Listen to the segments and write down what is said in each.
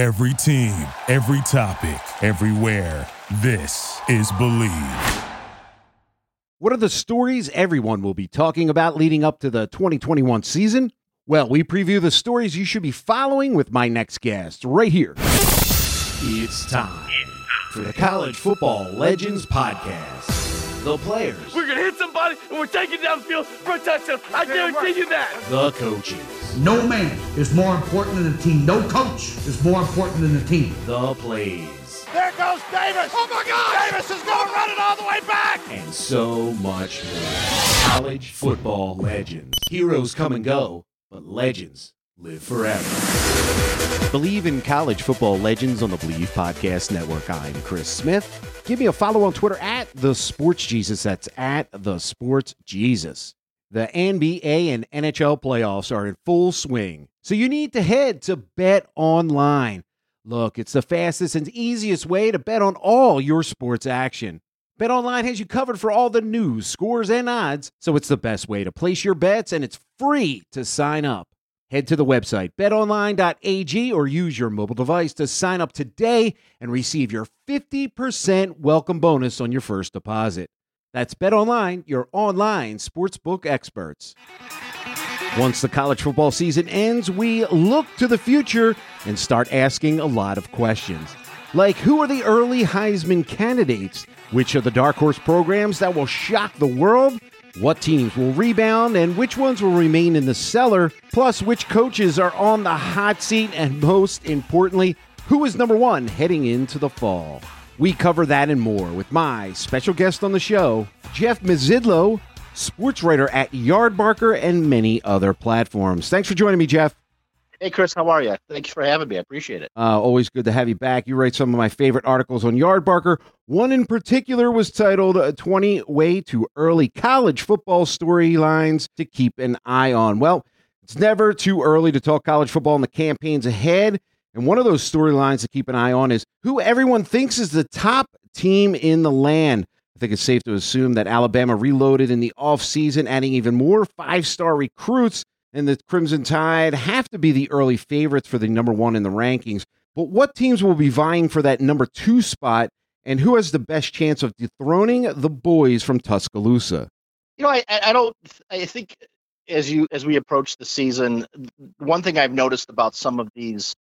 Every team, every topic, everywhere. This is Believe. What are the stories everyone will be talking about leading up to the 2021 season? Well, we preview the stories you should be following with my next guest right here. It's time for the College Football Legends Podcast. The players, We're gonna hit somebody and we're taking downfield for a touchdown. I guarantee you that. the coaches, No man is more important than the team. No coach is more important than the team. the plays, There goes Davis. Oh my God! Davis is gonna oh run it all the way back. and so much more. College Football Legends. Heroes come and go, but legends live forever. Believe in college football legends on the Believe Podcast Network. I'm Chris Smith. Give me a follow on Twitter at the Sports Jesus. That's at the Sports Jesus. The NBA and NHL playoffs are in full swing, so you need to head to Bet Online. Look, it's the fastest and easiest way to bet on all your sports action. Bet Online has you covered for all the news, scores, and odds, so it's the best way to place your bets, and it's free to sign up. Head to the website betonline.ag or use your mobile device to sign up today and receive your 50% welcome bonus on your first deposit. That's BetOnline, your online sportsbook experts. Once the college football season ends, we look to the future and start asking a lot of questions. Like who are the early Heisman candidates? Which are the dark horse programs that will shock the world? What teams will rebound and which ones will remain in the cellar? Plus, which coaches are on the hot seat? And most importantly, who is number one heading into the fall? We cover that and more with my special guest on the show, Jeff Mezydlo, sports writer at Yardbarker and many other platforms. Thanks for joining me, Jeff. Hey, Chris, how are you? Thank you for having me. I appreciate it. Uh, always good to have you back. You write some of my favorite articles on Yardbarker. One in particular was titled uh, 20 Way to Early College Football Storylines to Keep an Eye on. Well, it's never too early to talk college football in the campaigns ahead. And one of those storylines to keep an eye on is who everyone thinks is the top team in the land. I think it's safe to assume that Alabama reloaded in the offseason, adding even more five star recruits and the Crimson Tide have to be the early favorites for the number one in the rankings. But what teams will be vying for that number two spot, and who has the best chance of dethroning the boys from Tuscaloosa? You know, I, I don't. I think as you as we approach the season, one thing I've noticed about some of these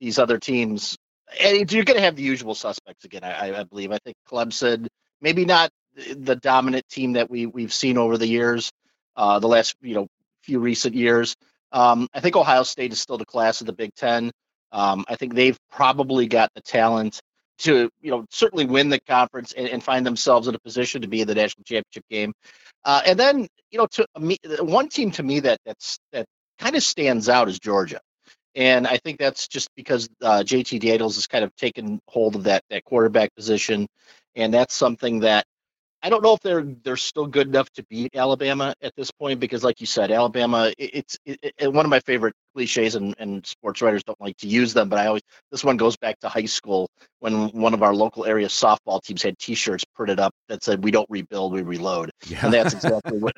these other teams, and you're going to have the usual suspects again. I, I believe. I think Clemson, maybe not the dominant team that we we've seen over the years, uh, the last you know few recent years. Um, I think Ohio State is still the class of the Big Ten. Um, I think they've probably got the talent to, you know, certainly win the conference and, and find themselves in a position to be in the national championship game. Uh, and then, you know, to me, one team to me that that's that kind of stands out is Georgia. And I think that's just because uh, JT Daniels has kind of taken hold of that that quarterback position, and that's something that I don't know if they're they're still good enough to beat Alabama at this point because, like you said, Alabama. It, it's it, it, one of my favorite cliches, and, and sports writers don't like to use them, but I always this one goes back to high school when one of our local area softball teams had T-shirts printed up that said "We don't rebuild, we reload," Yeah. and that's exactly what.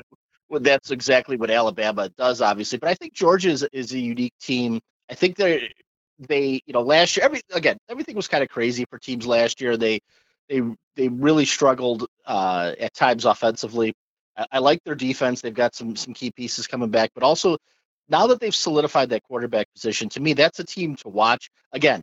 what- That's exactly what Alabama does, obviously. But I think Georgia is, is a unique team. I think they're they you know last year every again everything was kind of crazy for teams last year. They they they really struggled uh, at times offensively. I, I like their defense. They've got some some key pieces coming back, but also now that they've solidified that quarterback position, to me that's a team to watch. Again,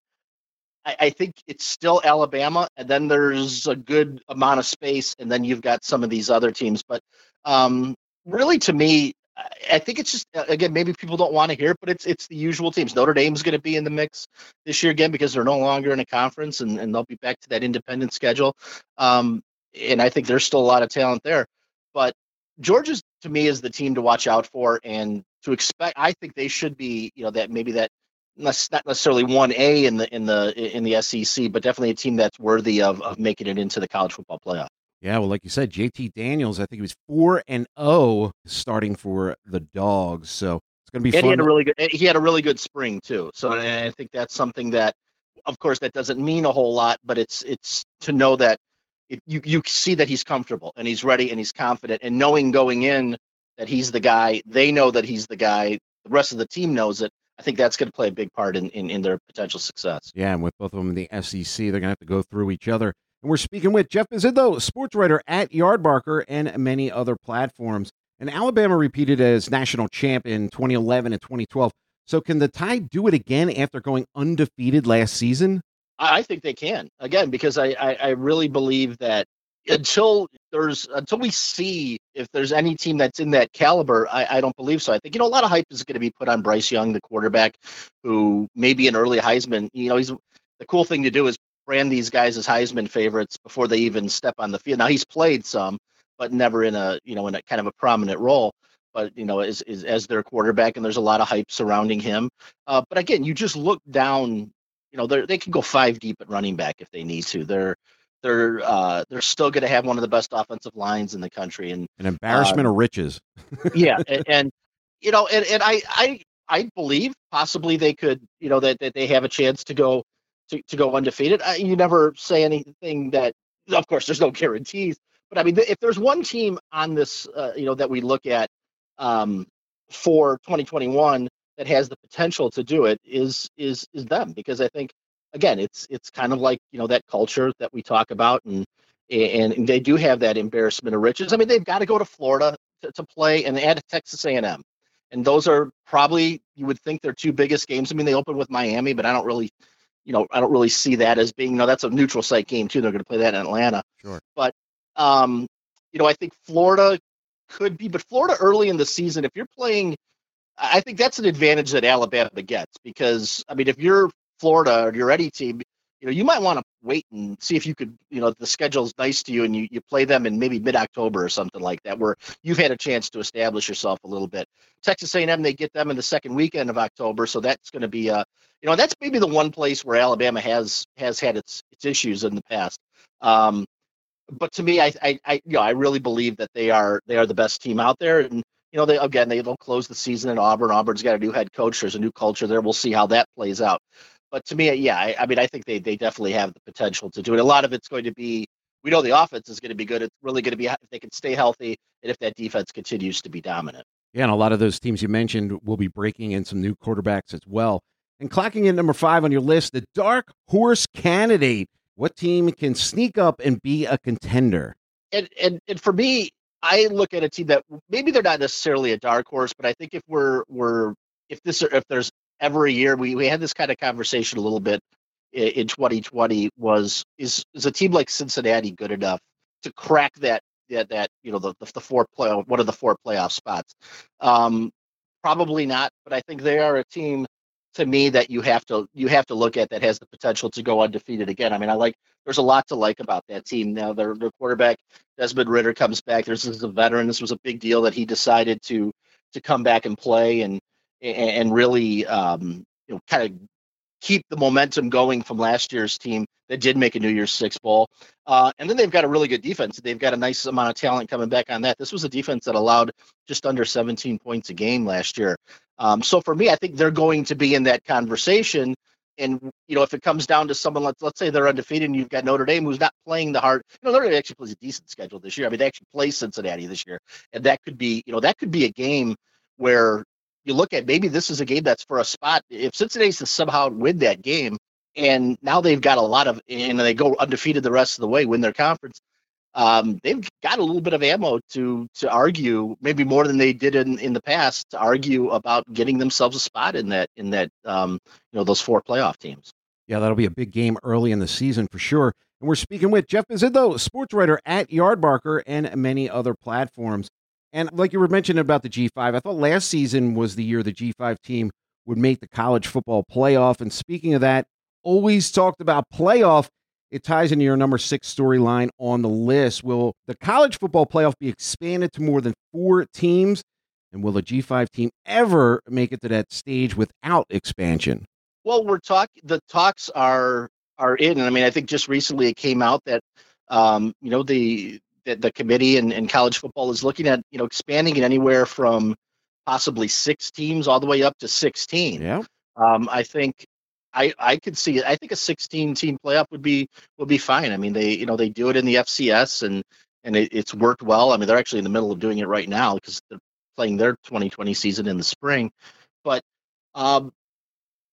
I, I think it's still Alabama, and then there's a good amount of space, and then you've got some of these other teams. But um, really, to me, I- think it's just uh, again maybe people don't want to hear it, but it's it's the usual teams. Notre Dame's going to be in the mix this year again because they're no longer in a conference and, and they'll be back to that independent schedule. Um, and I think there's still a lot of talent there. But Georgia's to me is the team to watch out for and to expect. I think they should be you know that maybe that not necessarily one A in the in the in the SEC, but definitely a team that's worthy of of making it into the college football playoff. Yeah, well, like you said, JT Daniels, I think he was four and zero starting for the Dogs. So it's going to be and he had a really good eh, he had a really good spring too so i think that's something that of course that doesn't mean a whole lot but it's it's to know that it, you you see that he's comfortable and he's ready and he's confident and knowing going in that he's the guy they know that he's the guy the rest of the team knows it I think that's going to play a big part in, in, in their potential success. Yeah, and with both of them in the SEC, they're going to have to go through each other. And we're speaking with Jeff Mezydlo, sports writer at Yardbarker and many other platforms. And Alabama repeated as national champ in 2011 and 2012. So can the Tide do it again after going undefeated last season? I think they can again because I, I, I really believe that until there's until we see if there's any team that's in that caliber, I, I don't believe so. I think you know a lot of hype is going to be put on Bryce Young, the quarterback, who may be an early Heisman. You know, he's the cool thing to do is brand these guys as Heisman favorites before they even step on the field. Now he's played some, but never in a you know in a kind of a prominent role. But you know, as as, as their quarterback, and there's a lot of hype surrounding him. Uh, but again, you just look down. You know, they they can go five deep at running back if they need to. They're they're uh, they're still going to have one of the best offensive lines in the country, and an embarrassment uh, of riches. yeah, and, and, you know, and, and I I I believe possibly they could, you know, that, that they have a chance to go to, to go undefeated. I, you never say anything that, of course, there's no guarantees, but I mean, if there's one team on this, uh, you know, that we look at um, for 2021 that has the potential to do it is is is them because I think again, it's it's kind of like you know that culture that we talk about, and and, they do have that embarrassment of riches. I mean, they've got to go to Florida to, to play and add Texas A&M, and those are probably you would think their two biggest games. I mean, they open with Miami, but I don't really, you know, I don't really see that as being. You know, that's a neutral site game too. They're going to play that in Atlanta. Sure. But um, you know, I think Florida could be, but Florida early in the season, if you're playing I think that's an advantage that Alabama gets because I mean, if you're Florida or your Eddie team, you know, you might want to wait and see if you could, you know, the schedule's nice to you and you, you play them in maybe mid-October or something like that, where you've had a chance to establish yourself a little bit. Texas A&M, they get them in the second weekend of October, so that's going to be, uh, you know, that's maybe the one place where Alabama has has had its its issues in the past. Um, but to me, I, I, I, you know, I really believe that they are they are the best team out there, and you know, they again they don't close the season in Auburn. Auburn's got a new head coach. There's a new culture there. We'll see how that plays out. But to me, yeah, I, I mean, I think they they definitely have the potential to do it. A lot of it's going to be we know the offense is going to be good. It's really going to be if they can stay healthy and if that defense continues to be dominant. Yeah, and a lot of those teams you mentioned will be breaking in some new quarterbacks as well. And clocking in number five on your list, the dark horse candidate. What team can sneak up and be a contender? And and and for me, I look at a team that maybe they're not necessarily a dark horse, but I think if we're we're if this if there's every year we, we had this kind of conversation a little bit in, in 2020 was is is a team like Cincinnati good enough to crack that that that you know the the, four play one of the four playoff spots? Um probably not but i think they are a team to me that you have to you have to look at that has the potential to go undefeated again. I mean i like there's a lot to like about that team now. Their, their quarterback Desmond Ridder comes back. There's this is a veteran. This was a big deal that he decided to to come back and play and and really um, you know kind of keep the momentum going from last year's team that did make a New Year's Six bowl. Uh, and then they've got a really good defense. They've got a nice amount of talent coming back on that. This was a defense that allowed just under 17 points a game last year. Um, so for me, I think they're going to be in that conversation. And you know, if it comes down to someone, let's let's say they're undefeated, and you've got Notre Dame who's not playing the hard. You know, Notre Dame actually plays a decent schedule this year. I mean, they actually play Cincinnati this year, and that could be, you know, that could be a game where you look at maybe this is a game that's for a spot. If Cincinnati's to somehow win that game, and now they've got a lot of, and they go undefeated the rest of the way, win their conference. Um, they've got a little bit of ammo to to argue, maybe more than they did in, in the past, to argue about getting themselves a spot in that in that um, you know those four playoff teams. Yeah, that'll be a big game early in the season for sure. And we're speaking with Jeff Mezydlo, sports writer at Yardbarker and many other platforms. And like you were mentioning about the G5, I thought last season was the year the G5 team would make the college football playoff. And speaking of that, always talked about playoff. It ties into your number six storyline on the list. Will the college football playoff be expanded to more than four teams? And will a G5 team ever make it to that stage without expansion? Well, we're talking. The talks are are in, and I mean, I think just recently it came out that um, you know the the, the committee and, and college football is looking at you know expanding it anywhere from possibly six teams all the way up to 16. Yeah. Um, I think I I could see it. I think a 16 team playoff would be would be fine. I mean, they you know they do it in the FCS and and it, it's worked well. I mean, they're actually in the middle of doing it right now because they're playing their 2020 season in the spring. But um,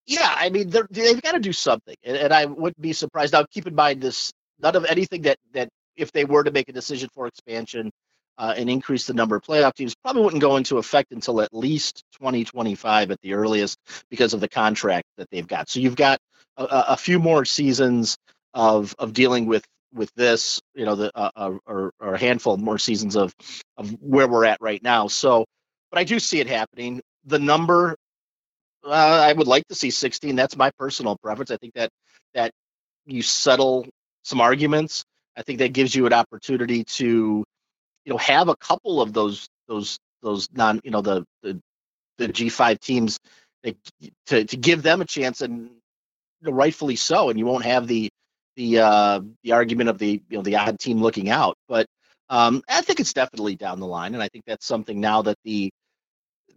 Yeah, I mean they've got to do something, and, and I wouldn't be surprised. Now, keep in mind this: none of anything that that if they were to make a decision for expansion uh, and increase the number of playoff teams, probably wouldn't go into effect until at least 2025 at the earliest because of the contract that they've got. So you've got a, a few more seasons of of dealing with with this, you know, the uh, uh, or, or a handful more seasons of of where we're at right now. So, but I do see it happening. The number, uh, I would like to see 16. That's my personal preference. I think that that you settle some arguments. I think that gives you an opportunity to, you know, have a couple of those those those non, you know, the the the G5 teams to to give them a chance and rightfully so, and you won't have the the uh, the argument of the you know the odd team looking out. But um, I think it's definitely down the line, and I think that's something now that the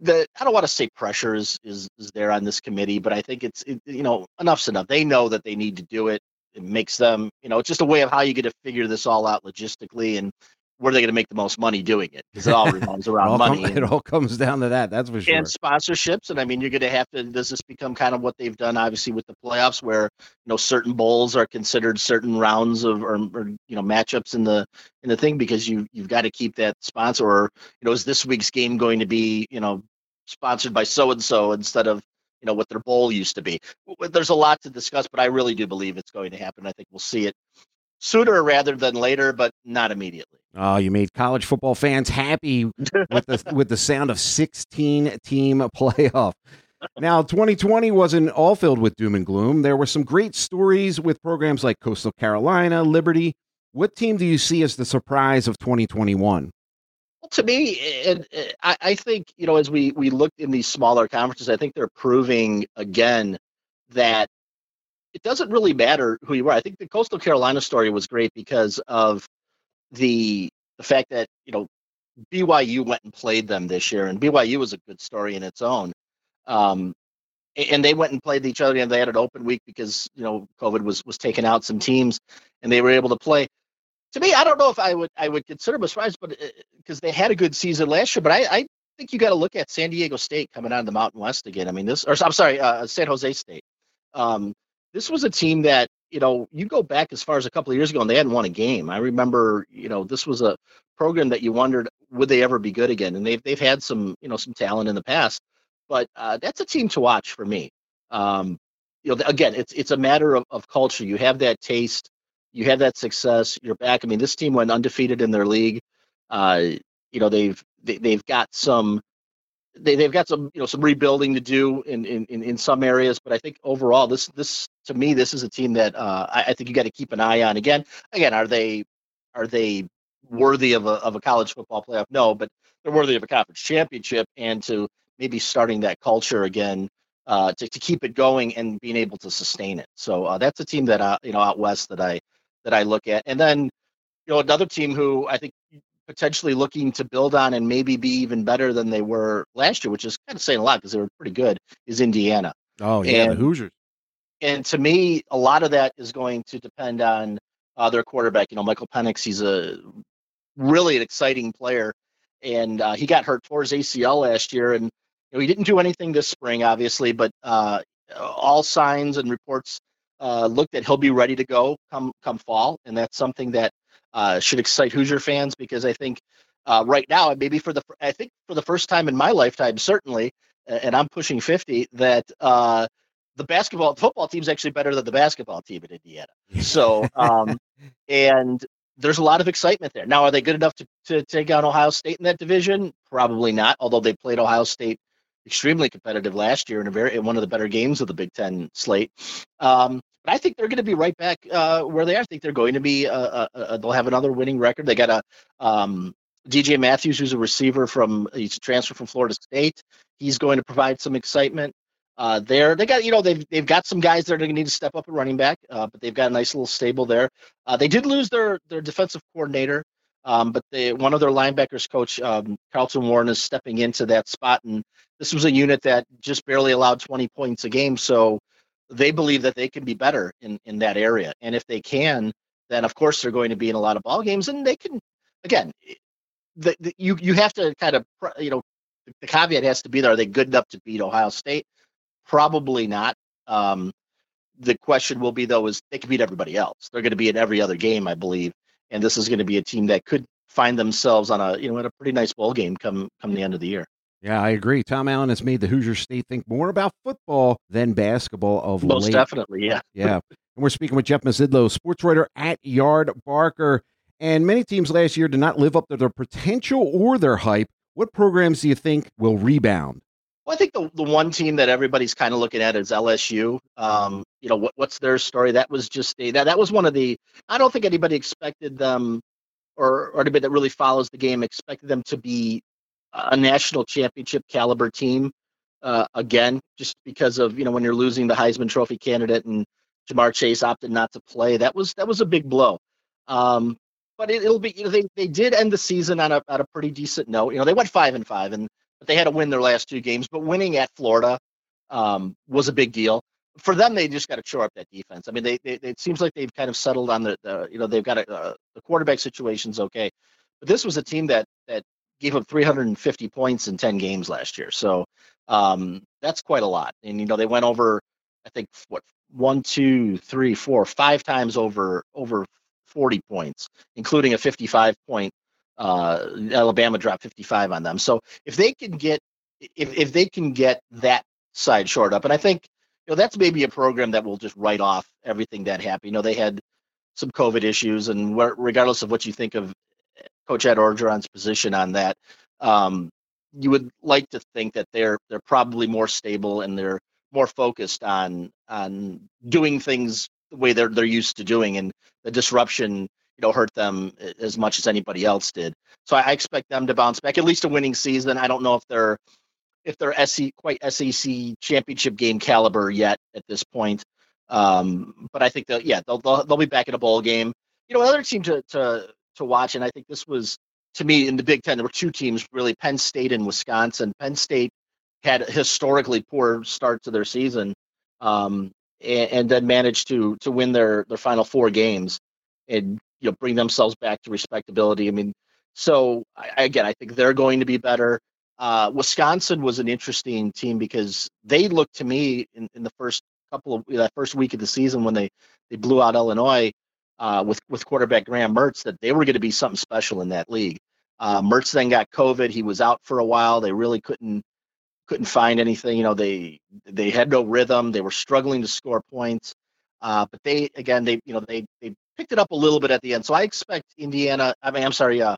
the I don't want to say pressure is, is is there on this committee, but I think it's it, you know enough's enough. They know that they need to do it. It makes them you know it's just a way of how you get to figure this all out logistically and where are they going to make the most money doing it? Because it all revolves around it money. Come, it all comes down to that. That's for sure. And sponsorships, and I mean, you're going to have to. Does this become kind of what they've done, obviously, with the playoffs, where you know certain bowls are considered certain rounds of or, or you know matchups in the in the thing because you you've got to keep that sponsor. Or you know, is this week's game going to be you know sponsored by so and so instead of you know what their bowl used to be? There's a lot to discuss, but I really do believe it's going to happen. I think we'll see it sooner rather than later, but not immediately. Oh, you made college football fans happy with the with the sound of 16 team playoff. Now, 2020 wasn't all filled with doom and gloom. There were some great stories with programs like Coastal Carolina, Liberty. What team do you see as the surprise of 2021? Well, to me, and I, I think you know, as we we look in these smaller conferences, I think they're proving again that it doesn't really matter who you are. I think the Coastal Carolina story was great because of the the fact that you know BYU went and played them this year, and BYU was a good story in its own. Um, and they went and played each other, and they had an open week because you know COVID was was taking out some teams, and they were able to play. To me, I don't know if I would I would consider them a surprise, but because uh, they had a good season last year, but I, I think you got to look at San Diego State coming out of the Mountain West again. I mean, this or I'm sorry, uh, San Jose State. Um, this was a team that you know you go back as far as a couple of years ago and they hadn't won a game. I remember you know this was a program that you wondered would they ever be good again, and they've they've had some you know some talent in the past, but uh, that's a team to watch for me. Um, you know, again, it's it's a matter of, of culture. You have that taste, you have that success. You're back. I mean, this team went undefeated in their league. Uh, you know, they've they, they've got some they, they've got some you know some rebuilding to do in, in, in some areas, but I think overall this this to me this is a team that uh, I, I think you got to keep an eye on. Again, again, are they are they worthy of a of a college football playoff? No, but they're worthy of a conference championship and to maybe starting that culture again uh, to to keep it going and being able to sustain it. So uh, that's a team that uh, you know out west that I that I look at, and then you know another team who I think potentially looking to build on and maybe be even better than they were last year, which is kind of saying a lot because they were pretty good, is Indiana. Oh, yeah, and, the Hoosiers. And to me, a lot of that is going to depend on uh, their quarterback. You know, Michael Penix, he's a really an exciting player. And uh, he got hurt towards ACL last year. And you know, he didn't do anything this spring, obviously, but uh, all signs and reports uh, look that he'll be ready to go come come fall. And that's something that uh, should excite Hoosier fans because I think uh, right now, maybe for the I think for the first time in my lifetime, certainly, and I'm pushing 50, that uh, the basketball football team is actually better than the basketball team in Indiana. So, um, and there's a lot of excitement there. Now, are they good enough to, to take on Ohio State in that division? Probably not. Although they played Ohio State extremely competitive last year in a very in one of the better games of the Big Ten slate. Um, but I think they're going to be right back uh, where they are. I think they're going to be. Uh, uh, uh they'll have another winning record. They got a um, DJ Matthews, who's a receiver from he's a transfer from Florida State. He's going to provide some excitement. Uh, there, they got you know they've they've got some guys that are going to need to step up at running back, uh, but they've got a nice little stable there. Uh, they did lose their their defensive coordinator, um, but they, one of their linebackers coach um, Charlton Warren is stepping into that spot, and this was a unit that just barely allowed 20 points a game. So they believe that they can be better in, in that area. And if they can, then of course they're going to be in a lot of ball games and they can, again, the, the, you, you have to kind of, you know, the caveat has to be there. Are they good enough to beat Ohio State? Probably not. Um, the question will be though is they can beat everybody else. They're going to be in every other game, I believe, and this is going to be a team that could find themselves on a you know in a pretty nice bowl game come come the end of the year. Yeah, I agree. Tom Allen has made the Hoosier State think more about football than basketball of Most late. definitely, yeah. Yeah. And we're speaking with Jeff Mezydlo, sports writer at Yard Barker. And many teams last year did not live up to their potential or their hype. What programs do you think will rebound? Well, I think the, the one team that everybody's kind of looking at is LSU. Um, you know, what, what's their story? That was just a, that, that was one of the, I don't think anybody expected them or, or anybody that really follows the game expected them to be a national championship caliber team uh, again, just because of, you know, when you're losing the Heisman Trophy candidate and Ja'Marr Chase opted not to play, that was, that was a big blow. Um, but it, will be, you know, they, they did end the season on a, on a pretty decent note. You know, they went five and five and, but they had to win their last two games. But winning at Florida um, was a big deal for them. They just got to shore up that defense. I mean, they, they it seems like they've kind of settled on the, the you know they've got a, uh, the quarterback situation's okay, but this was a team that that gave up 350 points in 10 games last year. So um, that's quite a lot. And you know they went over I think what one, two, three, four, five times over over 40 points, including a 55 point uh, Alabama dropped 55 on them. So if they can get if if they can get that side short up, and I think you know that's maybe a program that will just write off everything that happened. You know they had some COVID issues, and regardless of what you think of Coach Ed Orgeron's position on that, um, you would like to think that they're they're probably more stable and they're more focused on on doing things the way they're they're used to doing, and the disruption you know hurt them as much as anybody else did. So I expect them to bounce back, at least a winning season. I don't know if they're if they're SC quite SEC championship game caliber yet at this point. Um, but I think that yeah, they'll, they'll they'll be back in a bowl game. You know, another team to to to watch, and I think this was to me in the Big Ten. There were two teams really: Penn State and Wisconsin. Penn State had historically poor start to their season, um, and, and, then managed to to win their their final four games. And you know bring themselves back to respectability. I mean, so I, again, I think they're going to be better. Uh, Wisconsin was an interesting team because they looked to me in, in the first couple of that first week of the season when they they blew out Illinois uh, with with quarterback Graham Mertz that they were going to be something special in that league. Uh, Mertz then got COVID; he was out for a while. They really couldn't couldn't find anything. You know, they they had no rhythm. They were struggling to score points. Uh, but they again, they you know they they picked it up a little bit at the end. So I expect Indiana. I mean, I'm sorry, uh,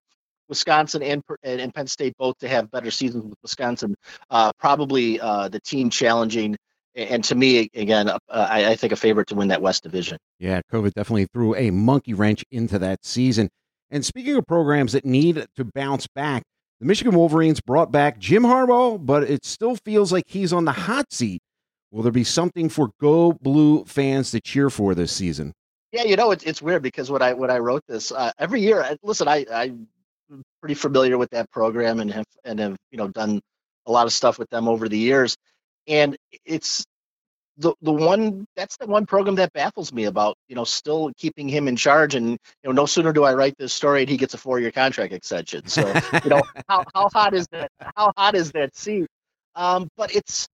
Wisconsin and, and Penn State both to have better seasons with Wisconsin. Uh, probably uh, the team challenging. And to me, again, uh, I, I think a favorite to win that West Division. Yeah, COVID definitely threw a monkey wrench into that season. And speaking of programs that need to bounce back, the Michigan Wolverines brought back Jim Harbaugh, but it still feels like he's on the hot seat. Will there be something for Go Blue fans to cheer for this season? Yeah, you know, it's it's weird because when I when I wrote this uh, every year, I, listen, I I'm pretty familiar with that program and have and have you know done a lot of stuff with them over the years, and it's the the one that's the one program that baffles me about you know still keeping him in charge and you know no sooner do I write this story and he gets a four year contract extension. So you know how how hot is that how hot is that seat? Um, but it's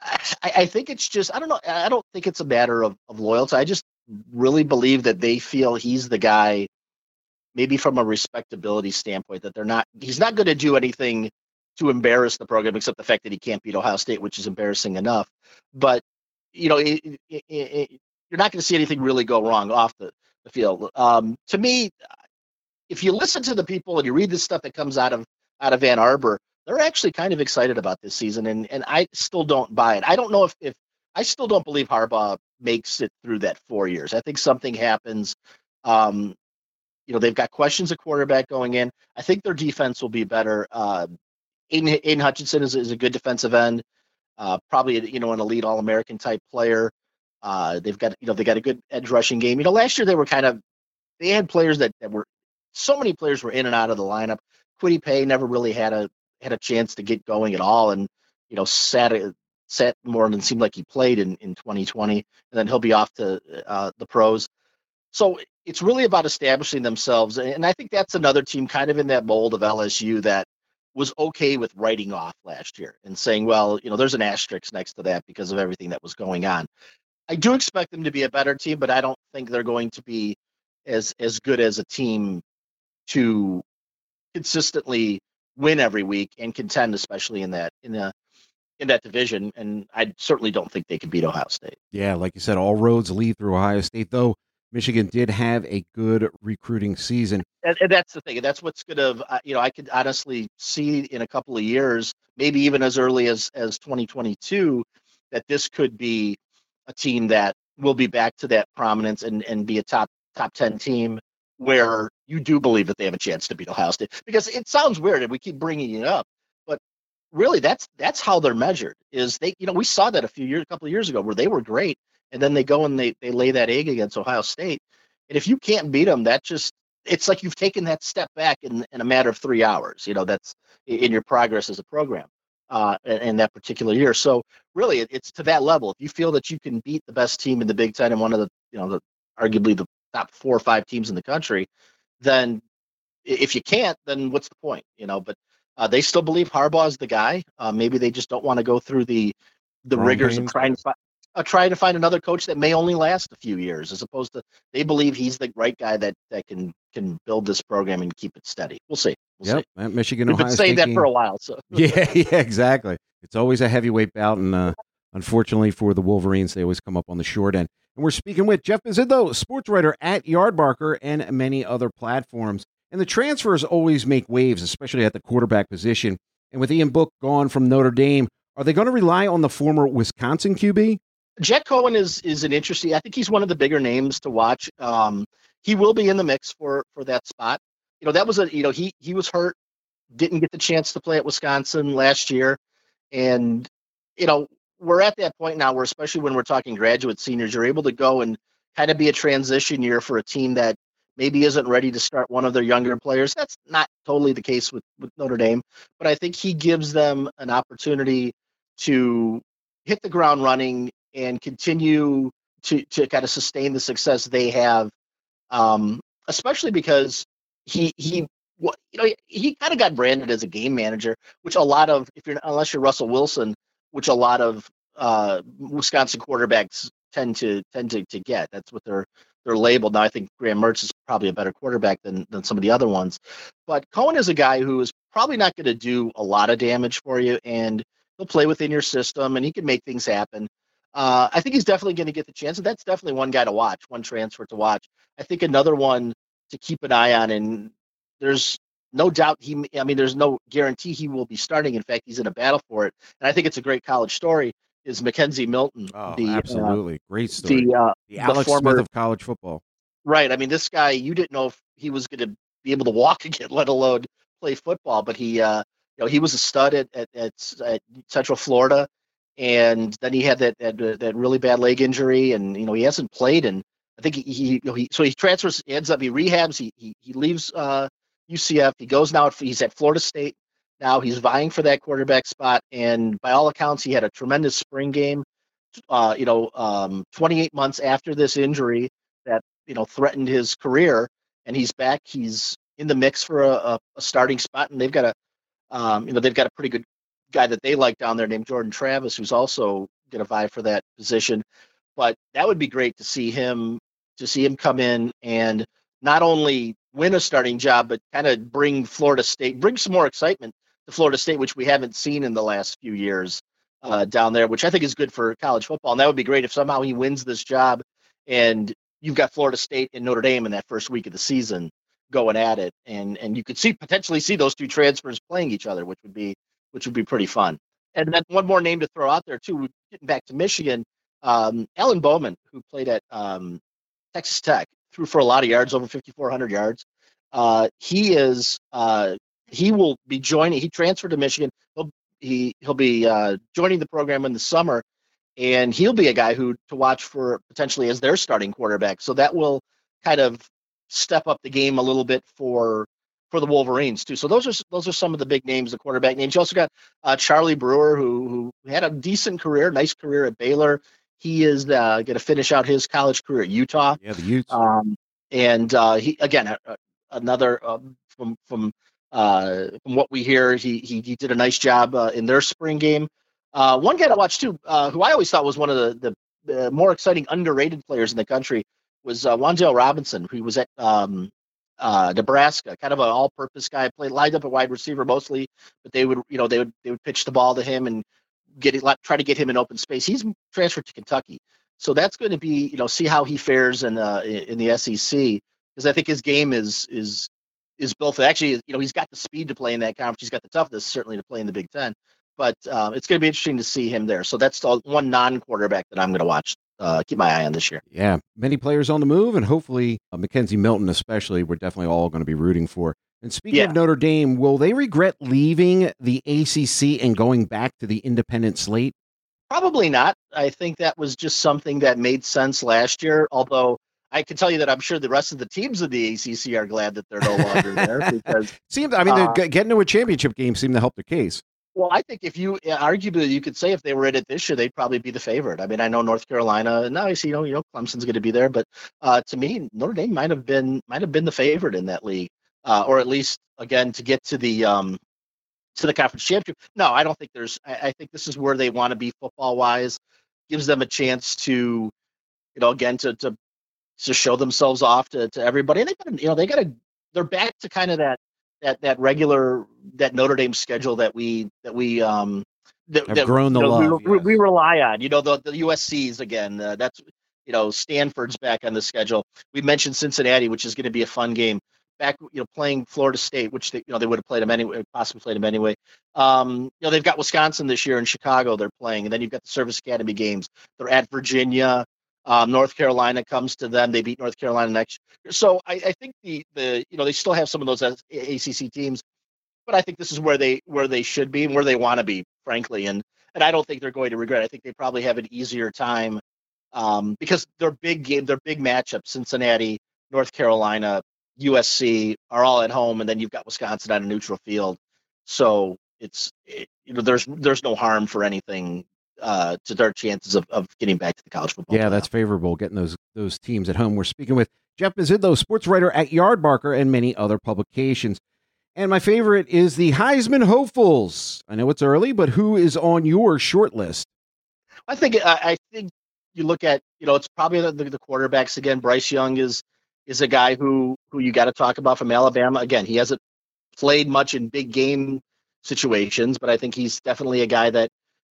I, I think it's just I don't know I don't think it's a matter of, of loyalty. I just really believe that they feel he's the guy, maybe from a respectability standpoint, that they're not, he's not going to do anything to embarrass the program except the fact that he can't beat Ohio State, which is embarrassing enough. But, you know, it, it, it, you're not going to see anything really go wrong off the, the field. Um, to me, if you listen to the people and you read the stuff that comes out of out of Ann Arbor, they're actually kind of excited about this season, and and I still don't buy it. I don't know if if I still don't believe Harbaugh makes it through that four years. I think something happens. Um, you know, they've got questions at quarterback going in. I think their defense will be better. Uh, Aidan, Aidan Hutchinson is, is, a good defensive end, uh, probably you know an elite All American type player. Uh, they've got you know they got a good edge rushing game. You know, last year they were kind of they had players that, that were so many players were in and out of the lineup. Kwity Paye never really had a had a chance to get going at all, and you know sat sat more than seemed like he played in, in 2020, and then he'll be off to uh, the pros. So it's really about establishing themselves, and I think that's another team kind of in that mold of LSU that was okay with writing off last year and saying, well, you know, there's an asterisk next to that because of everything that was going on. I do expect them to be a better team, but I don't think they're going to be as as good as a team to consistently win every week and contend, especially in that in the in that division. And I certainly don't think they can beat Ohio State. Yeah, like you said, all roads lead through Ohio State, though. Michigan did have a good recruiting season. And, and that's the thing. That's what's going to, uh, you know, I could honestly see in a couple of years, maybe even as early as as 2022, that this could be a team that will be back to that prominence and and be a top top 10 team where you do believe that they have a chance to beat Ohio State because it sounds weird and we keep bringing it up, but really that's that's how they're measured. Is they you know we saw that a few years a couple of years ago where they were great and then they go and they they lay that egg against Ohio State, and if you can't beat them, that just it's like you've taken that step back in in a matter of three hours. You know that's in your progress as a program. Uh, in that particular year, so really, it's to that level. If you feel that you can beat the best team in the Big Ten and one of the, you know, the arguably the top four or five teams in the country, then if you can't, then what's the point? You know, but uh, they still believe Harbaugh is the guy. Uh, maybe they just don't want to go through the the Wrong rigors of trying to uh, try to find another coach that may only last a few years, as opposed to they believe he's the right guy that that can can build this program and keep it steady. We'll see. We'll yep, see. Michigan. We've Ohio been saying State that for a while. So yeah, yeah, exactly. It's always a heavyweight bout, and uh, unfortunately for the Wolverines, they always come up on the short end. And we're speaking with Jeff Mezydlo, sports writer at Yardbarker and many other platforms. And the transfers always make waves, especially at the quarterback position. And with Ian Book gone from Notre Dame, are they going to rely on the former Wisconsin QB? Jack Coan is is an interesting. I think he's one of the bigger names to watch. Um, he will be in the mix for for that spot. You know, that was a you know he he was hurt, didn't get the chance to play at Wisconsin last year, and you know we're at that point now where especially when we're talking graduate seniors, you're able to go and kind of be a transition year for a team that maybe isn't ready to start one of their younger players. That's not totally the case with, with Notre Dame, but I think he gives them an opportunity to hit the ground running and continue to to kind of sustain the success they have, um, especially because he he you know he kind of got branded as a game manager, which a lot of if you're unless you're Russell Wilson, which a lot of uh, Wisconsin quarterbacks tend to tend to, to get. That's what they're they're labeled. Now I think Graham Mertz is probably a better quarterback than than some of the other ones, but Coan is a guy who is probably not going to do a lot of damage for you, and he'll play within your system, and he can make things happen. Uh, I think he's definitely going to get the chance, and that's definitely one guy to watch, one transfer to watch. I think another one to keep an eye on, and there's no doubt he. I mean, there's no guarantee he will be starting. In fact, he's in a battle for it, and I think it's a great college story. Is McKenzie Milton? Oh, the, uh, absolutely, uh, great story. The, uh, the Alex the former, Smith of college football. Right. I mean, this guy, you didn't know if he was going to be able to walk again, let alone play football. But he, uh, you know, he was a stud at, at, at, at Central Florida, and then he had that, that that really bad leg injury, and you know he hasn't played, and I think he, he, you know, he so he transfers, ends up he rehabs, he he, he leaves uh, UCF, he goes now, he's at Florida State now, he's vying for that quarterback spot, and by all accounts, he had a tremendous spring game. Uh, you know, um, 28 months after this injury that you know threatened his career, and he's back. He's in the mix for a, a starting spot, and they've got a, um, you know, they've got a pretty good guy that they like down there named Jordan Travis, who's also going to vie for that position. But that would be great to see him to see him come in and not only win a starting job, but kind of bring Florida State, bring some more excitement to Florida State, which we haven't seen in the last few years uh, down there, which I think is good for college football. And that would be great if somehow he wins this job and you've got Florida State and Notre Dame in that first week of the season going at it, and and you could see potentially see those two transfers playing each other, which would be which would be pretty fun. And then one more name to throw out there too, getting back to Michigan, um, Alan Bowman, who played at um, Texas Tech, threw for a lot of yards, over 5,400 yards. Uh, he is uh, he will be joining. He transferred to Michigan. He'll he he'll be uh, joining the program in the summer, and he'll be a guy who to watch for potentially as their starting quarterback. So that will kind of step up the game a little bit for for the Wolverines too. So those are those are some of the big names, the quarterback names. You also got uh, Charlie Brewer, who who had a decent career, nice career at Baylor. He is uh, going to finish out his college career at Utah. Yeah, the Utes. Um, and uh, he again another um, from from uh, from what we hear, he he, he did a nice job uh, in their spring game. Uh, one guy to watch too, uh, who I always thought was one of the, the, the more exciting underrated players in the country, was uh, Wan'Dale Robinson, who was at um, uh, Nebraska, kind of an all-purpose guy, played lined up at wide receiver mostly, but they would you know they would they would pitch the ball to him and get it, try to get him in open space. He's transferred to Kentucky, so that's going to be you know see how he fares in uh, in the SEC because I think his game is is is built for actually you know he's got the speed to play in that conference. He's got the toughness certainly to play in the Big Ten, but um, it's going to be interesting to see him there. So that's the one non-quarterback that I'm going to watch. Uh, keep my eye on this year. Yeah, many players on the move, and hopefully uh, McKenzie Milton, especially, we're definitely all going to be rooting for. And speaking Yeah. of Notre Dame, will they regret leaving the ACC and going back to the independent slate? Probably not. I think that was just something that made sense last year. Although I can tell you that I'm sure the rest of the teams of the ACC are glad that they're no longer there because Seems, I mean, Uh, getting to a championship game seemed to help the case. Well, I think if you arguably you could say if they were in it this year, they'd probably be the favorite. I mean, I know North Carolina, and obviously you know you know Clemson's going to be there, but uh, to me, Notre Dame might have been might have been the favorite in that league, uh, or at least again to get to the um, to the conference championship. No, I don't think there's. I, I think this is where they want to be football wise. Gives them a chance to, you know, again to to to show themselves off to, to everybody. And they got, you know, they got to. They're back to kind of that that that regular that Notre Dame schedule that we that we um that, Have that, grown you know, we- love, we, yes. we rely on. You know, the the USC's again. Uh, that's you know Stanford's back on the schedule. We mentioned Cincinnati, which is going to be a fun game. Back, you know, playing Florida State, which they, you know they would have played them anyway, possibly played them anyway. Um, you know, they've got Wisconsin this year in Chicago. They're playing, and then you've got the Service Academy games. They're at Virginia. Um, North Carolina comes to them. They beat North Carolina next year. So I, I think the the you know they still have some of those ACC teams, but I think this is where they where they should be and where they want to be, frankly. And and I don't think they're going to regret. I think they probably have an easier time um, because their big game, their big matchups, Cincinnati, North Carolina, USC are all at home, and then you've got Wisconsin on a neutral field. So it's it, you know there's there's no harm for anything uh, to their chances of, of getting back to the college football. Yeah, playoff. that's favorable getting those those teams at home. We're speaking with Jeff Mezydlo, sports writer at Yardbarker and many other publications. And my favorite is the Heisman hopefuls. I know it's early, but who is on your short list? I think I, I think you look at you know it's probably the, the quarterbacks again. Bryce Young is is a guy who who you got to talk about from Alabama. Again, he hasn't played much in big game situations, but I think he's definitely a guy that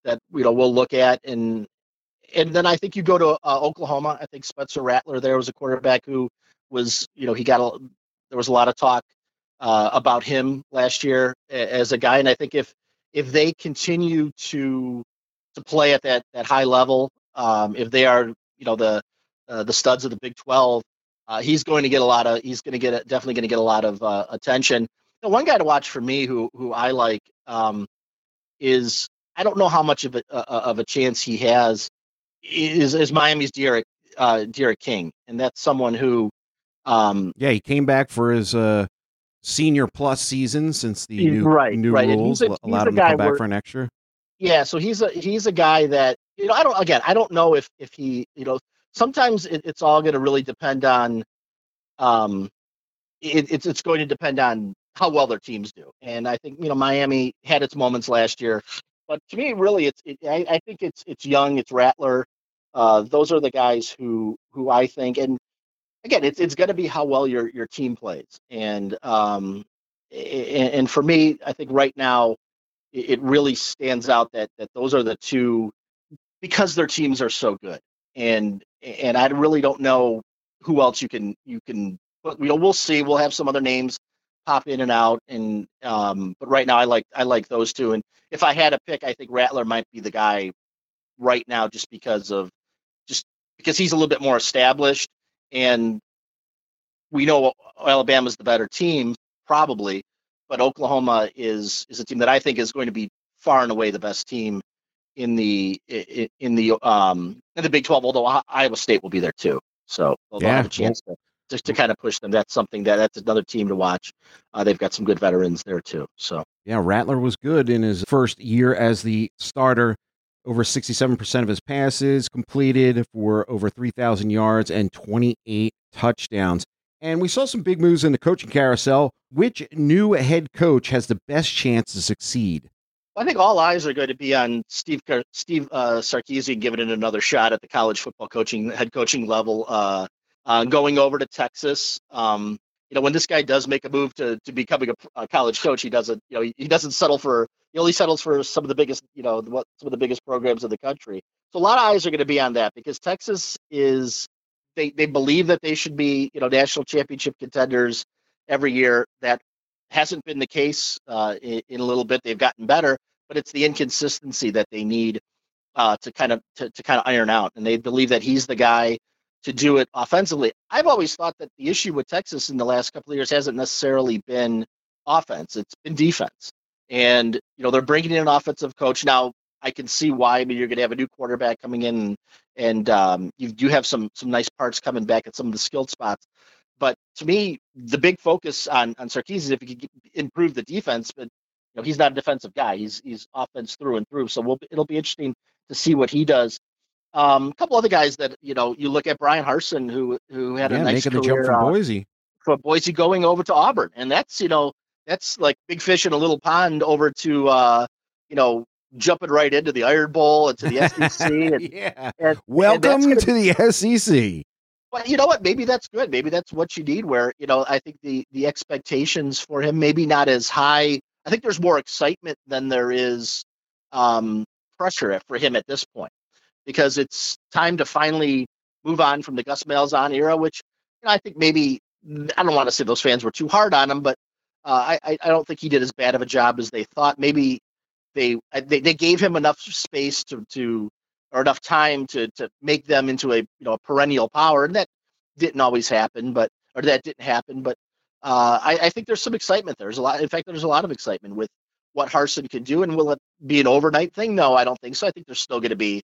that you know we'll look at and and then I think you go to uh, Oklahoma. I think Spencer Rattler there was a quarterback who was you know he got a there was a lot of talk uh, about him last year as a guy, and I think if if they continue to to play at that that high level, um, if they are you know the uh, the studs of the Big Twelve, uh, he's going to get a lot of he's going to get a, definitely going to get a lot of uh, attention. Know, one guy to watch for me who who I like um, is I don't know how much of a uh, of a chance he has is is Miami's D'Eriq uh, D'Eriq King, and that's someone who um, Yeah, he came back for his uh, senior plus season since the new right, new right. And rules he's a- he's allowed him to come back where- for an extra. Yeah, so he's a he's a guy that you know I don't again I don't know if if he you know sometimes it, it's all going to really depend on um it, it's it's going to depend on how well their teams do and I think you know Miami had its moments last year but to me really it's it, I, I think it's it's Young it's Rattler uh those are the guys who who I think and again it's it's going to be how well your your team plays. And um and, and for me I think right now it it really stands out that that those are the two because their teams are so good. And and I really don't know who else you can you can but we'll see we'll have some other names pop in and out and um but right now I like I like those two and if I had a pick I think Rattler might be the guy right now just because of just because he's a little bit more established and we know Alabama's the better team probably but Oklahoma is is a team that I think is going to be far and away the best team in the in the um in the Big 12. Although Iowa State will be there too, so they'll Yeah, have a chance to just to kind of push them. That's something that that's another team to watch. Uh, they've got some good veterans there too. So Yeah, Rattler was good in his first year as the starter. Over 67% of his passes completed for over 3,000 yards and 28 touchdowns. And we saw some big moves in the coaching carousel. Which new head coach has the best chance to succeed? I think all eyes are going to be on Steve Steve uh, Sarkisian giving it another shot at the college football coaching head coaching level, uh, uh, going over to Texas. Um, you know, when this guy does make a move to, to becoming a, a, college coach, he doesn't, you know, he, he, doesn't settle for, he only settles for some of the biggest, you know, what, some of the biggest programs in the country. So a lot of eyes are going to be on that because Texas is, they, they believe that they should be, you know, national championship contenders every year. That hasn't been the case uh, in, in, a little bit. They've gotten better, but it's the inconsistency that they need uh, to kind of to, to kind of iron out. And they believe that he's the guy to do it offensively. I've always thought that the issue with Texas in the last couple of years hasn't necessarily been offense; it's been defense. And you know they're bringing in an offensive coach now. I can see why. I mean, you're going to have a new quarterback coming in, and um, you do have some some nice parts coming back at some of the skilled spots. But to me, the big focus on on Sarkis is if he can improve the defense. But you know, he's not a defensive guy. He's he's offense through and through. So we'll, it'll be interesting to see what he does um, a couple other guys that you know you look at Bryan Harsin, who who had yeah, a nice making career, the jump from uh, Boise, from Boise going over to Auburn, and that's you know that's like big fish in a little pond over to uh, you know jumping right into the Iron Bowl and to the SEC. And, yeah, and, welcome and to the SEC. But you know what? Maybe that's good. Maybe that's what you need. Where you know I think the the expectations for him maybe not as high. I think there's more excitement than there is um, pressure for him at this point because it's time to finally move on from the Gus Malzahn era, which you know, I think maybe I don't want to say those fans were too hard on him, but uh, I I don't think he did as bad of a job as they thought. Maybe they they, they gave him enough space to to or enough time to to make them into a you know a perennial power, and that didn't always happen, but or that didn't happen, but uh, I, I think there's some excitement there. There's a lot. In fact, there's a lot of excitement with what Harsin can do, and will it be an overnight thing? No, I don't think so. I think there's still going to be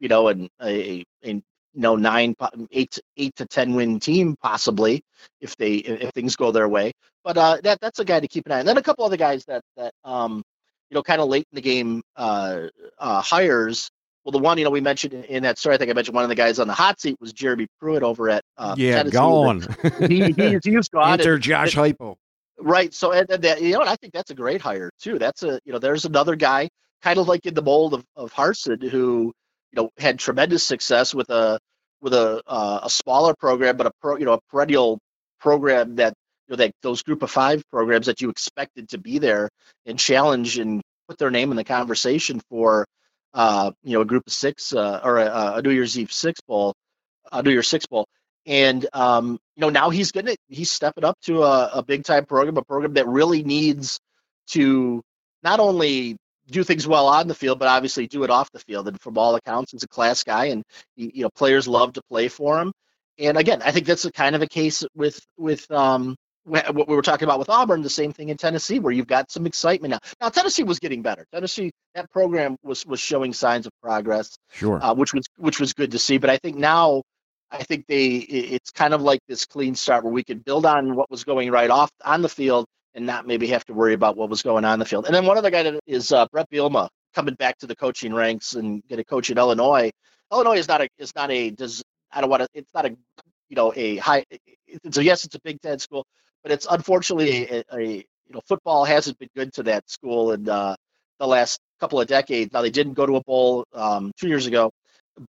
you know, and a, a you know nine, eight, eight to ten win team possibly if they if things go their way. But uh, that that's a guy to keep an eye. on. And then a couple other guys that that um, you know, kind of late in the game uh, uh, hires. Well, the one you know we mentioned in that story, I think I mentioned one of the guys on the hot seat was Jeremy Pruitt over at uh, yeah, Tennessee. gone. he, he, he's gone. Enter and, Josh Heupel. Right. So and, and that, you know, and I think that's a great hire too. That's a you know, there's another guy kind of like in the mold of of Harsin who you know had tremendous success with a with a uh, a smaller program, but a pro, you know a perennial program that you know that those group of five programs that you expected to be there and challenge and put their name in the conversation for uh, you know a group of six uh, or a, a, New Year's Eve six bowl, a New Year's six bowl, and um, you know now he's gonna he's stepping up to a, a big time program, a program that really needs to not only do things well on the field, but obviously do it off the field. And from all accounts, he's a class guy, and you know players love to play for him. And again, I think that's a kind of a case with with um, what we were talking about with Auburn. The same thing in Tennessee, where you've got some excitement now. Now Tennessee was getting better. Tennessee that program was was showing signs of progress, sure, uh, which was which was good to see. But I think now. I think they it's kind of like this clean start where we could build on what was going right off on the field and not maybe have to worry about what was going on in the field. And then one other guy that is uh, Bret Bielema coming back to the coaching ranks and get a coach in Illinois. Illinois is not a is not a does I don't want to it's not a you know a high a yes it's a Big Ten school, but it's unfortunately a, a you know football hasn't been good to that school in uh, the last couple of decades. Now they didn't go to a bowl um, two years ago,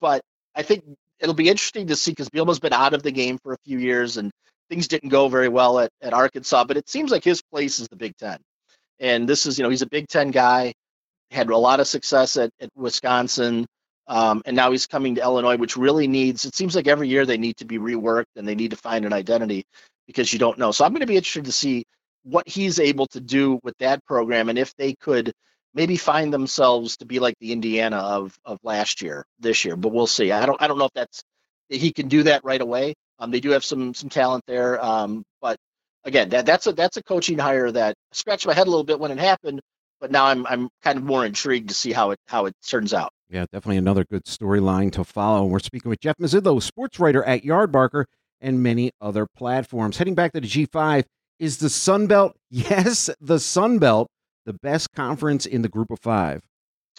but I think it'll be interesting to see because Bielema's been out of the game for a few years and things didn't go very well at, at Arkansas, but it seems like his place is the Big Ten. And this is, you know, he's a Big Ten guy, had a lot of success at, at Wisconsin, um, and now he's coming to Illinois, which really needs, it seems like every year they need to be reworked and they need to find an identity because you don't know. So I'm going to be interested to see what he's able to do with that program and if they could maybe find themselves to be like the Indiana of of last year, this year. But we'll see. I don't I don't know if that's he can do that right away. Um, they do have some some talent there, um, but again, that, that's a that's a coaching hire that scratched my head a little bit when it happened, but now I'm I'm kind of more intrigued to see how it how it turns out. Yeah, definitely another good storyline to follow. We're speaking with Jeff Mezydlo, sports writer at Yardbarker and many other platforms. Heading back to the G5, is the Sun Belt? Yes, the Sun Belt, the best conference in the Group of Five.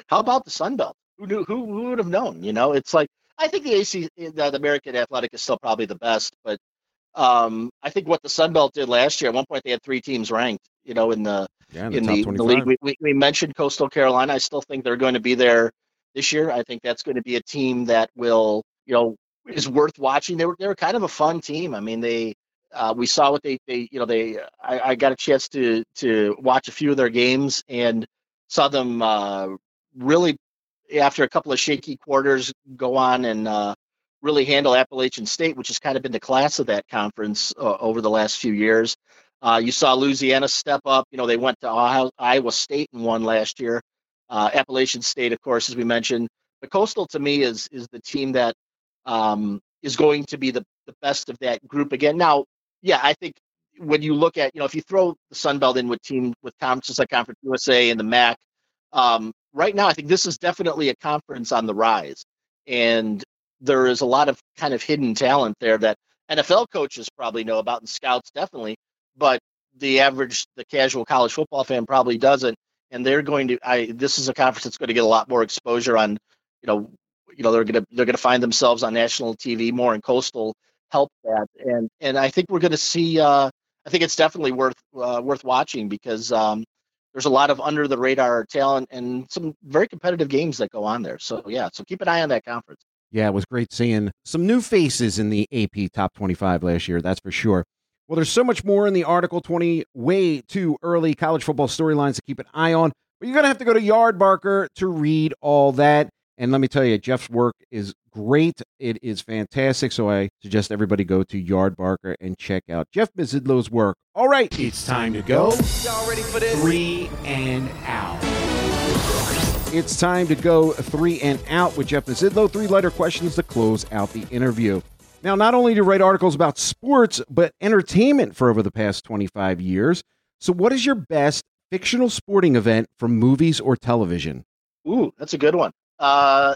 How about the Sun Belt? Who knew? Who, who would have known? You know, it's like I think the AC, the, the American Athletic is still probably the best, but Um, I think what the Sun Belt did last year. At one point, they had three teams ranked. You know, in the Yeah, in in the the, league. We, we, we mentioned Coastal Carolina. I still think they're going to be there this year. I think that's going to be a team that will, you know, is worth watching. They were they were kind of a fun team. I mean, they uh, we saw what they they you know they I, I got a chance to to watch a few of their games and saw them uh, really after a couple of shaky quarters go on and uh, really handle Appalachian State, which has kind of been the class of that conference uh, over the last few years. Uh, you saw Louisiana step up. You know, they went to Ohio, Iowa State and won last year. Uh, Appalachian State, of course, as we mentioned. The Coastal, to me, is is the team that um, is going to be the, the best of that group again. Now, yeah, I think when you look at, you know, if you throw the Sun Belt in with team with conferences like Conference USA and the MAC, um, right now, I think this is definitely a conference on the rise. And there is a lot of kind of hidden talent there that NFL coaches probably know about and scouts definitely, but the average, the casual college football fan probably doesn't. And they're going to, I, this is a conference that's going to get a lot more exposure on, you know, you know, they're going to, they're going to find themselves on national TV more and coastal help that. And, and I think we're going to see, uh, I think it's definitely worth, uh, worth watching because, um, there's a lot of under the radar talent and some very competitive games that go on there. So yeah, so keep an eye on that conference. Yeah, it was great seeing some new faces in the AP Top 25 last year, that's for sure. Well, there's so much more in the Article 20, way too early college football storylines to keep an eye on, but you're going to have to go to Yard Yardbarker to read all that. And let me tell you, Jeff's work is great. It is fantastic. So I suggest everybody go to Yardbarker and check out Jeff Mezydlo's work. All right. It's time to go Y'all ready for this? three and out. It's time to go three and out with Jeff Mezydlo. Three letter questions to close out the interview. Now, not only do you write articles about sports, but entertainment for over the past 25 years. So, what is your best fictional sporting event from movies or television? Ooh, that's a good one. Uh,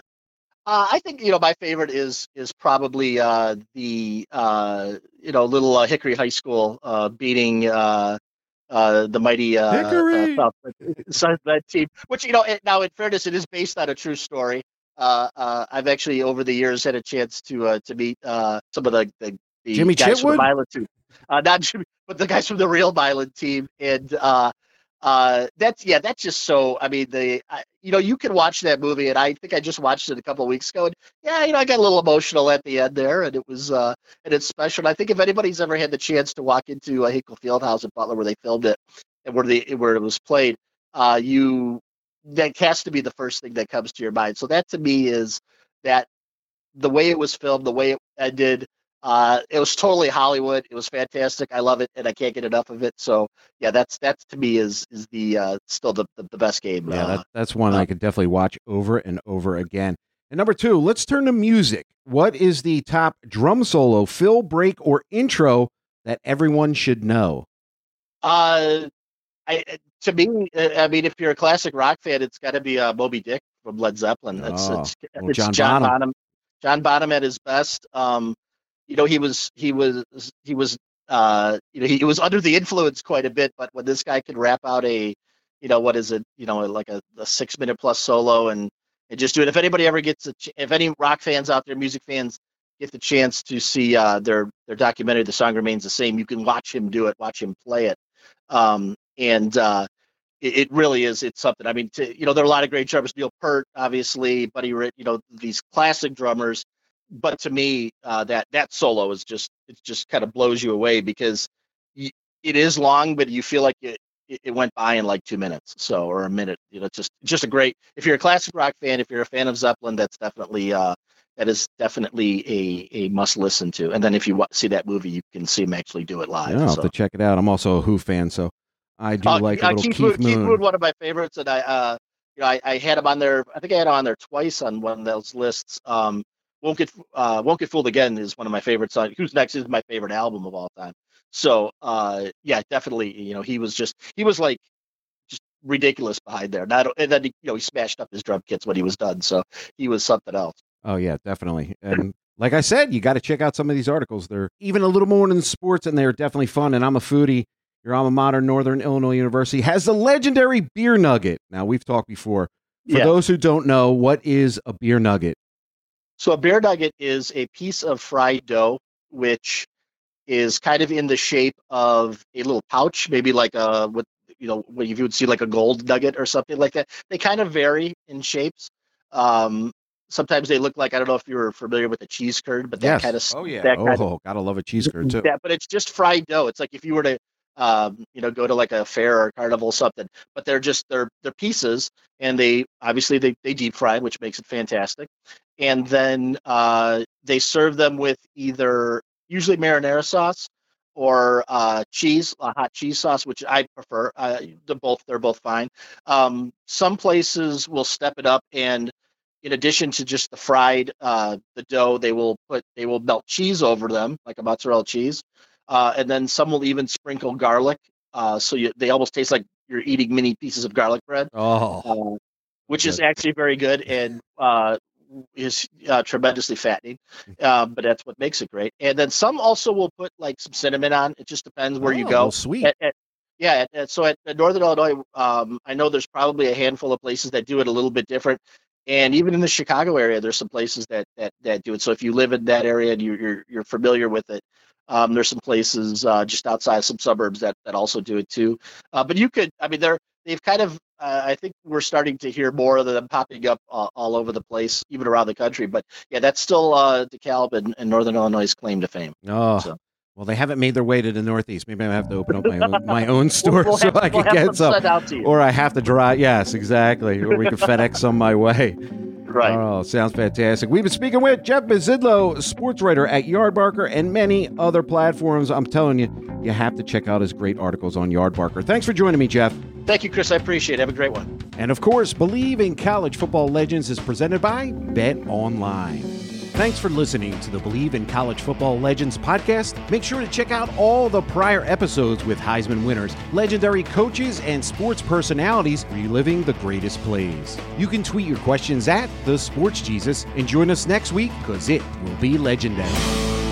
uh, I think you know my favorite is is probably uh, the uh, you know little uh, Hickory High School uh, beating uh, uh, the mighty uh, Hickory! South Bend team. Which you know it, now in fairness, it is based on a true story. Uh, uh, I've actually over the years had a chance to uh, to meet uh, some of the the, the Jimmy guys from the Milan team, uh, not Jimmy, but the guys from the real Milan team, and uh, that's yeah, that's just so. I mean, the I, you know you can watch that movie, and I think I just watched it a couple of weeks ago, and yeah, you know I got a little emotional at the end there, and it was uh, and it's special. And I think if anybody's ever had the chance to walk into a Hinkle Fieldhouse in Butler where they filmed it and where the where it was played, uh, you that has to be the first thing that comes to your mind. So that to me is that the way it was filmed, the way it ended. Uh, it was totally Hollywood. It was fantastic. I love it, and I can't get enough of it. So yeah, that's that's to me is is the uh, still the, the, the best game. Yeah, uh, that, that's one I could definitely watch over and over again. And number two, let's turn to music. What is the top drum solo, fill, break, or intro that everyone should know? Uh, I to me, uh, I mean, if you're a classic rock fan, it's got to be uh, Moby Dick from Led Zeppelin. It's Oh, it's, well, it's John John, Bonham. Bonham. John Bonham at his best. Um, you know, he was he was he was uh, you know he was under the influence quite a bit, but when this guy could rap out a, you know, what is it, you know, like a, a six minute plus solo and and just do it. If anybody ever gets a, ch- if any rock fans out there, music fans get the chance to see uh, their their documentary, the song remains the same. You can watch him do it, watch him play it, um, and uh, it, really is. It's something. I mean, to, you know, there are a lot of great drummers. Neil Peart, obviously, Buddy Rich. You know, these classic drummers. But to me, uh, that that solo is just it just kind of blows you away because y it is long, but you feel like it, it went by in like two minutes, so or a minute. You know, just just a great. If you're a classic rock fan, if you're a fan of Zeppelin, that's definitely uh, that is definitely a a must listen to. And then if you see that movie, you can see him actually do it live. Yeah, I'll have to check it out. I'm also a Who fan, so I do Uh, like uh, little Keith, Keith, Moon, Keith. Moon, one of my favorites, and I, uh, you know, I, I had him on there. I think I had him on there twice on one of those lists. Um, won't get uh, won't get fooled again is one of my favorite songs. Who's next is my favorite album of all time. So uh, yeah, definitely. You know, he was just he was like just ridiculous behind there. Not and then he, you know he smashed up his drum kits when he was done. So he was something else. Oh yeah, definitely. And like I said, you got to check out some of these articles. They're even a little more than sports, and they're definitely fun. And I'm a foodie. Your alma mater, Northern Illinois University, has the legendary beer nugget. Now we've talked before. For Yeah. those who don't know, what is a beer nugget? So a bear nugget is a piece of fried dough, which is kind of in the shape of a little pouch, maybe like a with you know what you would see like a gold nugget or something like that. They kind of vary in shapes. Um, sometimes they look like I don't know if you're familiar with a cheese curd, but that Yes. kind of Oh yeah. that Oh, kind of- gotta love a cheese curd too. yeah, but it's just fried dough. It's like if you were to, um, you know, go to like a fair or carnival or something. But they're just they're they're pieces, and they obviously they they deep fry, which makes it fantastic. And then uh, they serve them with either usually marinara sauce or uh, cheese, a hot cheese sauce, which I prefer. Uh, they're both they're both fine. Um, some places will step it up and in addition to just the fried uh, the dough, they will put they will melt cheese over them like a mozzarella cheese, uh, and then some will even sprinkle garlic. Uh, so you, they almost taste like you're eating mini pieces of garlic bread, Oh. uh, which is actually very good and uh, is uh, tremendously fattening. Uh, but that's what makes it great. And then some also will put like some cinnamon on. It just depends where you Oh, go. well, sweet. At- at- yeah, at, so at, Northern Illinois, um, I know there's probably a handful of places that do it a little bit different, and even in the Chicago area, there's some places that that, that do it. So if you live in that area and you, you're you're familiar with it, um, there's some places uh, just outside some suburbs that that also do it too. Uh, but you could, I mean, they're they've kind of. Uh, I think we're starting to hear more of them popping up uh, all over the place, even around the country. But yeah, that's still uh, DeKalb and, and Northern Illinois' claim to fame. Oh. So- Well, they haven't made their way to the Northeast. Maybe I have to open up my own, my own store We'll so have- I we'll can get some. sent out to you. Or I have to drive. Yes, exactly. Or we can FedEx some my way. Right. Oh, sounds fantastic. We've been speaking with Jeff Mezydlo, sports writer at Yardbarker and many other platforms. I'm telling you, you have to check out his great articles on Yardbarker. Thanks for joining me, Jeff. Thank you, Chris. I appreciate it. Have a great one. And of course, Bleav in College Football Legends is presented by Bet Online. Thanks for listening to the Bleav in College Football Legends podcast. Make sure to check out all the prior episodes with Heisman winners, legendary coaches, and sports personalities reliving the greatest plays. You can tweet your questions at the Sports Jesus and join us next week because it will be legendary.